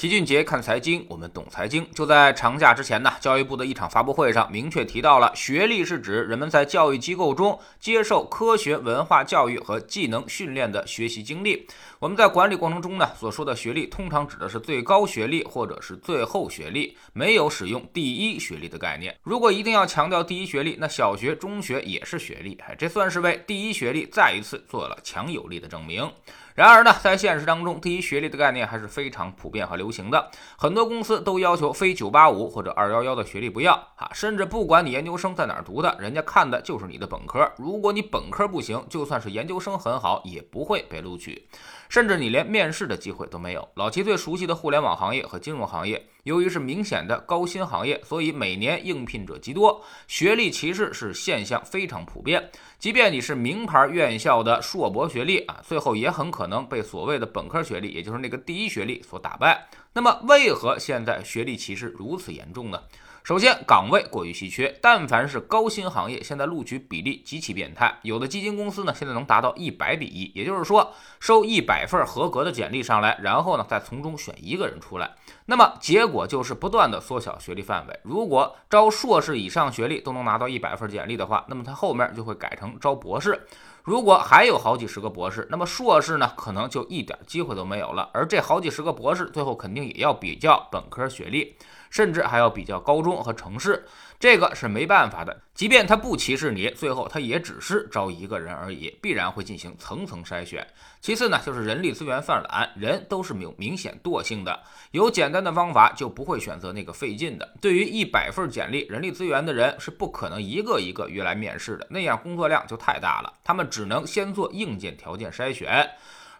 齐俊杰看财经，我们懂财经。就在长假之前呢，教育部的一场发布会上，明确提到了学历是指人们在教育机构中接受科学文化教育和技能训练的学习经历。我们在管理过程中呢，所说的学历，通常指的是最高学历或者是最后学历，没有使用第一学历的概念。如果一定要强调第一学历，那小学、中学也是学历，哎，这算是为第一学历再一次做了强有力的证明。然而呢，在现实当中，第一学历的概念还是非常普遍和流不行的。很多公司都要求非985或者211的学历不要啊，甚至不管你研究生在哪儿读的，人家看的就是你的本科。如果你本科不行，就算是研究生很好，也不会被录取。甚至你连面试的机会都没有。老齐最熟悉的互联网行业和金融行业，由于是明显的高薪行业，所以每年应聘者极多，学历歧视是现象非常普遍。即便你是名牌院校的硕博学历啊，最后也很可能被所谓的本科学历，也就是那个第一学历所打败。那么，为何现在学历歧视如此严重呢？首先，岗位过于稀缺，但凡是高薪行业，现在录取比例极其变态。有的基金公司呢，现在能达到一百比一，也就是说，收一百份合格的简历上来，然后呢，再从中选一个人出来。那么结果就是不断的缩小学历范围。如果招硕士以上学历都能拿到一百份简历的话，那么它后面就会改成招博士。如果还有好几十个博士，那么硕士呢，可能就一点机会都没有了。而这好几十个博士，最后肯定也要比较本科学历。甚至还要比较高中和城市，这个是没办法的。即便他不歧视你，最后他也只是招一个人而已，必然会进行层层筛选。其次呢，就是人力资源犯懒，人都是有明显惰性的，有简单的方法就不会选择那个费劲的。对于一百份简历，人力资源的人是不可能一个一个约来面试的，那样工作量就太大了。他们只能先做硬件条件筛选。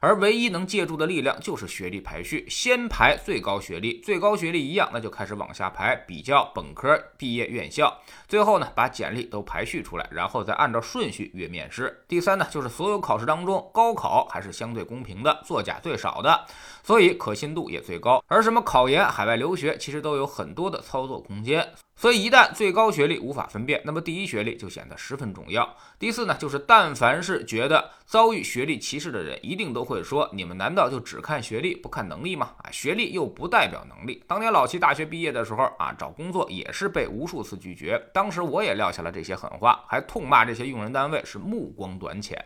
而唯一能借助的力量就是学历排序，先排最高学历，最高学历一样，那就开始往下排，比较本科毕业院校，最后呢把简历都排序出来，然后再按照顺序约面试。第三呢，就是所有考试当中，高考还是相对公平的，作假最少的，所以可信度也最高。而什么考研、海外留学，其实都有很多的操作空间。所以，一旦最高学历无法分辨，那么第一学历就显得十分重要。第四呢，就是但凡是觉得遭遇学历歧视的人，一定都会说：你们难道就只看学历不看能力吗？啊，学历又不代表能力。当年老七大学毕业的时候啊，找工作也是被无数次拒绝，当时我也撂下了这些狠话，还痛骂这些用人单位是目光短浅。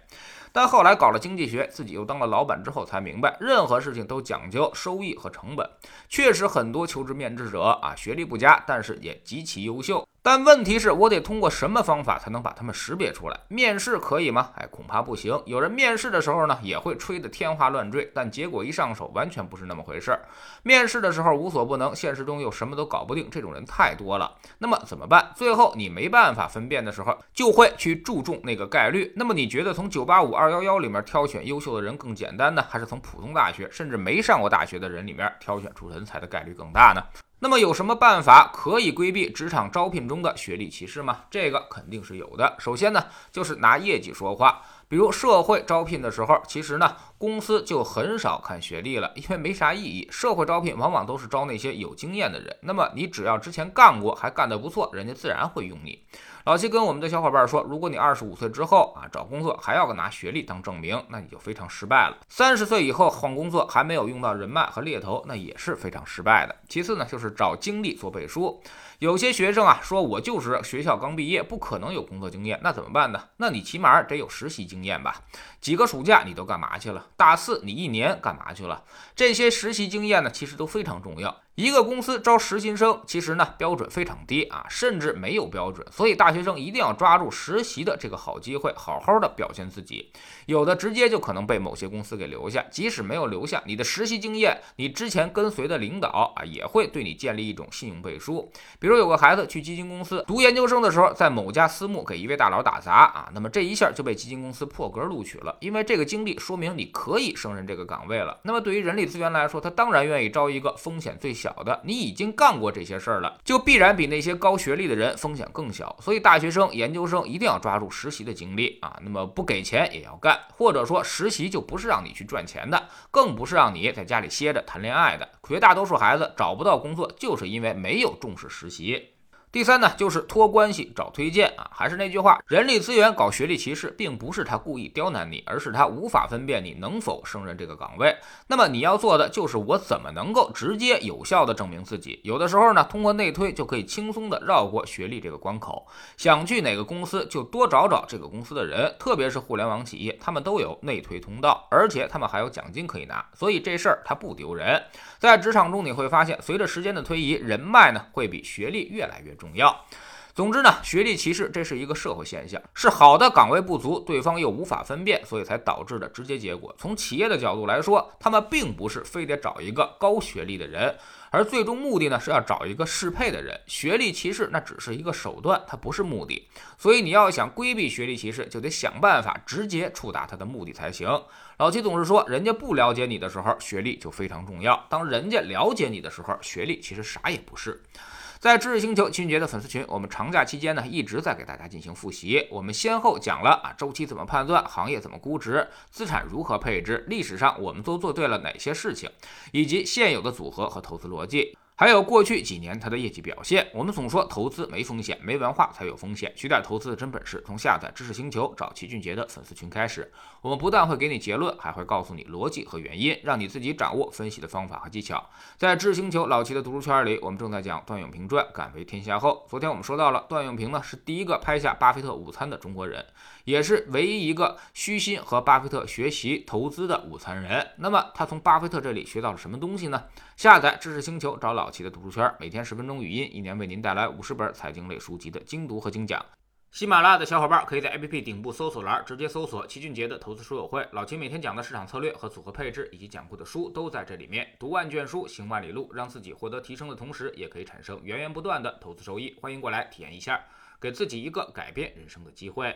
但后来搞了经济学，自己又当了老板之后，才明白任何事情都讲究收益和成本。确实，很多求职面试者啊，学历不佳，但是也极极其优秀。但问题是我得通过什么方法才能把他们识别出来？面试可以吗？哎，恐怕不行。有人面试的时候呢，也会吹得天花乱坠，但结果一上手，完全不是那么回事儿。面试的时候无所不能，现实中又什么都搞不定，这种人太多了。那么怎么办？最后你没办法分辨的时候，就会去注重那个概率。那么你觉得从九八五二幺幺里面挑选优秀的人更简单呢，还是从普通大学甚至没上过大学的人里面挑选出人才的概率更大呢？那么有什么办法可以规避职场招聘中的学历歧视吗？这个肯定是有的。首先呢，就是拿业绩说话。比如社会招聘的时候，其实呢，公司就很少看学历了，因为没啥意义。社会招聘往往都是招那些有经验的人。那么你只要之前干过，还干得不错，人家自然会用你。老七跟我们的小伙伴说，如果你二十五岁之后啊找工作还要拿学历当证明，那你就非常失败了。三十岁以后换工作还没有用到人脉和猎头，那也是非常失败的。其次呢，就是找经历做背书。有些学生啊说，我就是学校刚毕业，不可能有工作经验，那怎么办呢？那你起码得有实习经验吧？几个暑假你都干嘛去了？大四你一年干嘛去了？这些实习经验呢，其实都非常重要。一个公司招实习生，其实呢标准非常低啊，甚至没有标准。所以大学生一定要抓住实习的这个好机会，好好的表现自己。有的直接就可能被某些公司给留下，即使没有留下，你的实习经验，你之前跟随的领导啊，也会对你建立一种信用背书。比如有个孩子去基金公司读研究生的时候，在某家私募给一位大佬打杂啊，那么这一下就被基金公司破格录取了，因为这个经历说明你可以胜任这个岗位了。那么对于人力资源来说，他当然愿意招一个风险最小。小的，你已经干过这些事儿了，就必然比那些高学历的人风险更小。所以大学生、研究生一定要抓住实习的经历啊！那么不给钱也要干，或者说实习就不是让你去赚钱的，更不是让你在家里歇着谈恋爱的。绝大多数孩子找不到工作，就是因为没有重视实习。第三呢，就是托关系找推荐啊，还是那句话，人力资源搞学历歧视，并不是他故意刁难你，而是他无法分辨你能否胜任这个岗位。那么你要做的就是我怎么能够直接有效的证明自己？有的时候呢，通过内推就可以轻松的绕过学历这个关口。想去哪个公司，就多找找这个公司的人，特别是互联网企业，他们都有内推通道，而且他们还有奖金可以拿，所以这事儿他不丢人。在职场中你会发现，随着时间的推移，人脉呢会比学历越来越重。重要。总之呢，学历歧视这是一个社会现象，是好的岗位不足，对方又无法分辨，所以才导致的直接结果。从企业的角度来说，他们并不是非得找一个高学历的人，而最终目的呢是要找一个适配的人。学历歧视那只是一个手段，它不是目的。所以你要想规避学历歧视，就得想办法直接触达他的目的才行。老七总是说，人家不了解你的时候，学历就非常重要；当人家了解你的时候，学历其实啥也不是。在知识星球秦俊杰的粉丝群，我们长假期间呢一直在给大家进行复习。我们先后讲了啊周期怎么判断，行业怎么估值，资产如何配置，历史上我们都做对了哪些事情，以及现有的组合和投资逻辑。还有过去几年它的业绩表现，我们总说投资没风险，没文化才有风险。学点投资的真本事，从下载知识星球找齐俊杰的粉丝群开始。我们不但会给你结论，还会告诉你逻辑和原因，让你自己掌握分析的方法和技巧。在知识星球老齐的读书圈里，我们正在讲段永平传，敢为天下后。昨天我们说到了段永平呢，是第一个拍下巴菲特午餐的中国人，也是唯一一个虚心和巴菲特学习投资的午餐人。那么他从巴菲特这里学到了什么东西呢？下载知识星球，找老齐的读书圈，每天十分钟语音，一年为您带来五十本财经类书籍的精读和精讲。喜马拉雅的小伙伴可以在 APP 顶部搜索栏直接搜索齐俊杰的投资书友会，老齐每天讲的市场策略和组合配置，以及讲过的书都在这里面。读万卷书，行万里路，让自己获得提升的同时，也可以产生源源不断的投资收益。欢迎过来体验一下，给自己一个改变人生的机会。